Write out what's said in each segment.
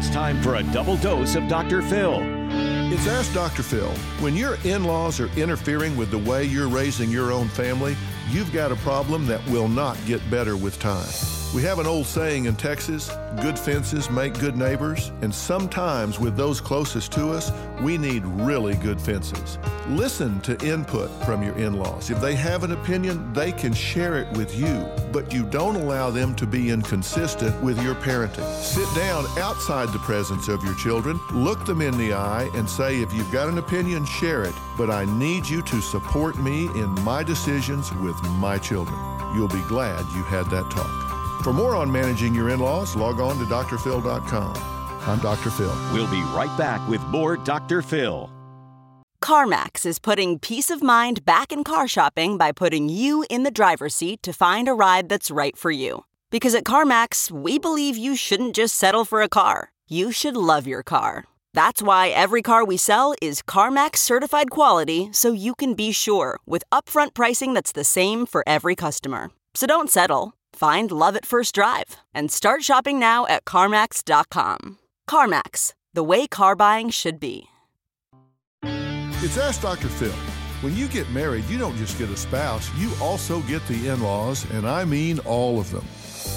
It's time for a double dose of Dr. Phil. It's Ask Dr. Phil. When your in laws are interfering with the way you're raising your own family, you've got a problem that will not get better with time. We have an old saying in Texas good fences make good neighbors, and sometimes with those closest to us, we need really good fences. Listen to input from your in laws. If they have an opinion, they can share it with you, but you don't allow them to be inconsistent with your parenting. Sit down outside the presence of your children, look them in the eye, and say, if you've got an opinion, share it, but I need you to support me in my decisions with my children. You'll be glad you had that talk. For more on managing your in laws, log on to drphil.com. I'm Dr. Phil. We'll be right back with more Dr. Phil. CarMax is putting peace of mind back in car shopping by putting you in the driver's seat to find a ride that's right for you. Because at CarMax, we believe you shouldn't just settle for a car, you should love your car. That's why every car we sell is CarMax certified quality so you can be sure with upfront pricing that's the same for every customer. So don't settle. Find love at first drive and start shopping now at CarMax.com. CarMax, the way car buying should be. It's Ask Dr. Phil. When you get married, you don't just get a spouse, you also get the in laws, and I mean all of them.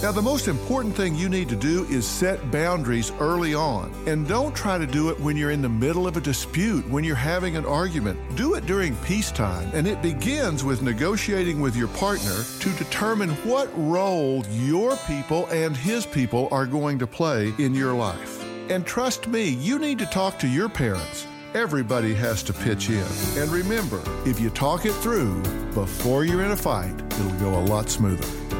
Now, the most important thing you need to do is set boundaries early on. And don't try to do it when you're in the middle of a dispute, when you're having an argument. Do it during peacetime. And it begins with negotiating with your partner to determine what role your people and his people are going to play in your life. And trust me, you need to talk to your parents. Everybody has to pitch in. And remember, if you talk it through before you're in a fight, it'll go a lot smoother.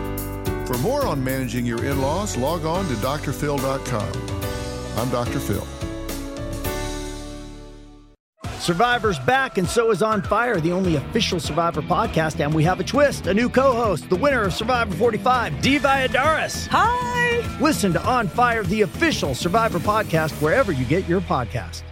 For more on managing your in laws, log on to drphil.com. I'm Dr. Phil. Survivor's back, and so is On Fire, the only official Survivor podcast. And we have a twist a new co host, the winner of Survivor 45, Dee Valladares. Hi! Listen to On Fire, the official Survivor podcast, wherever you get your podcast.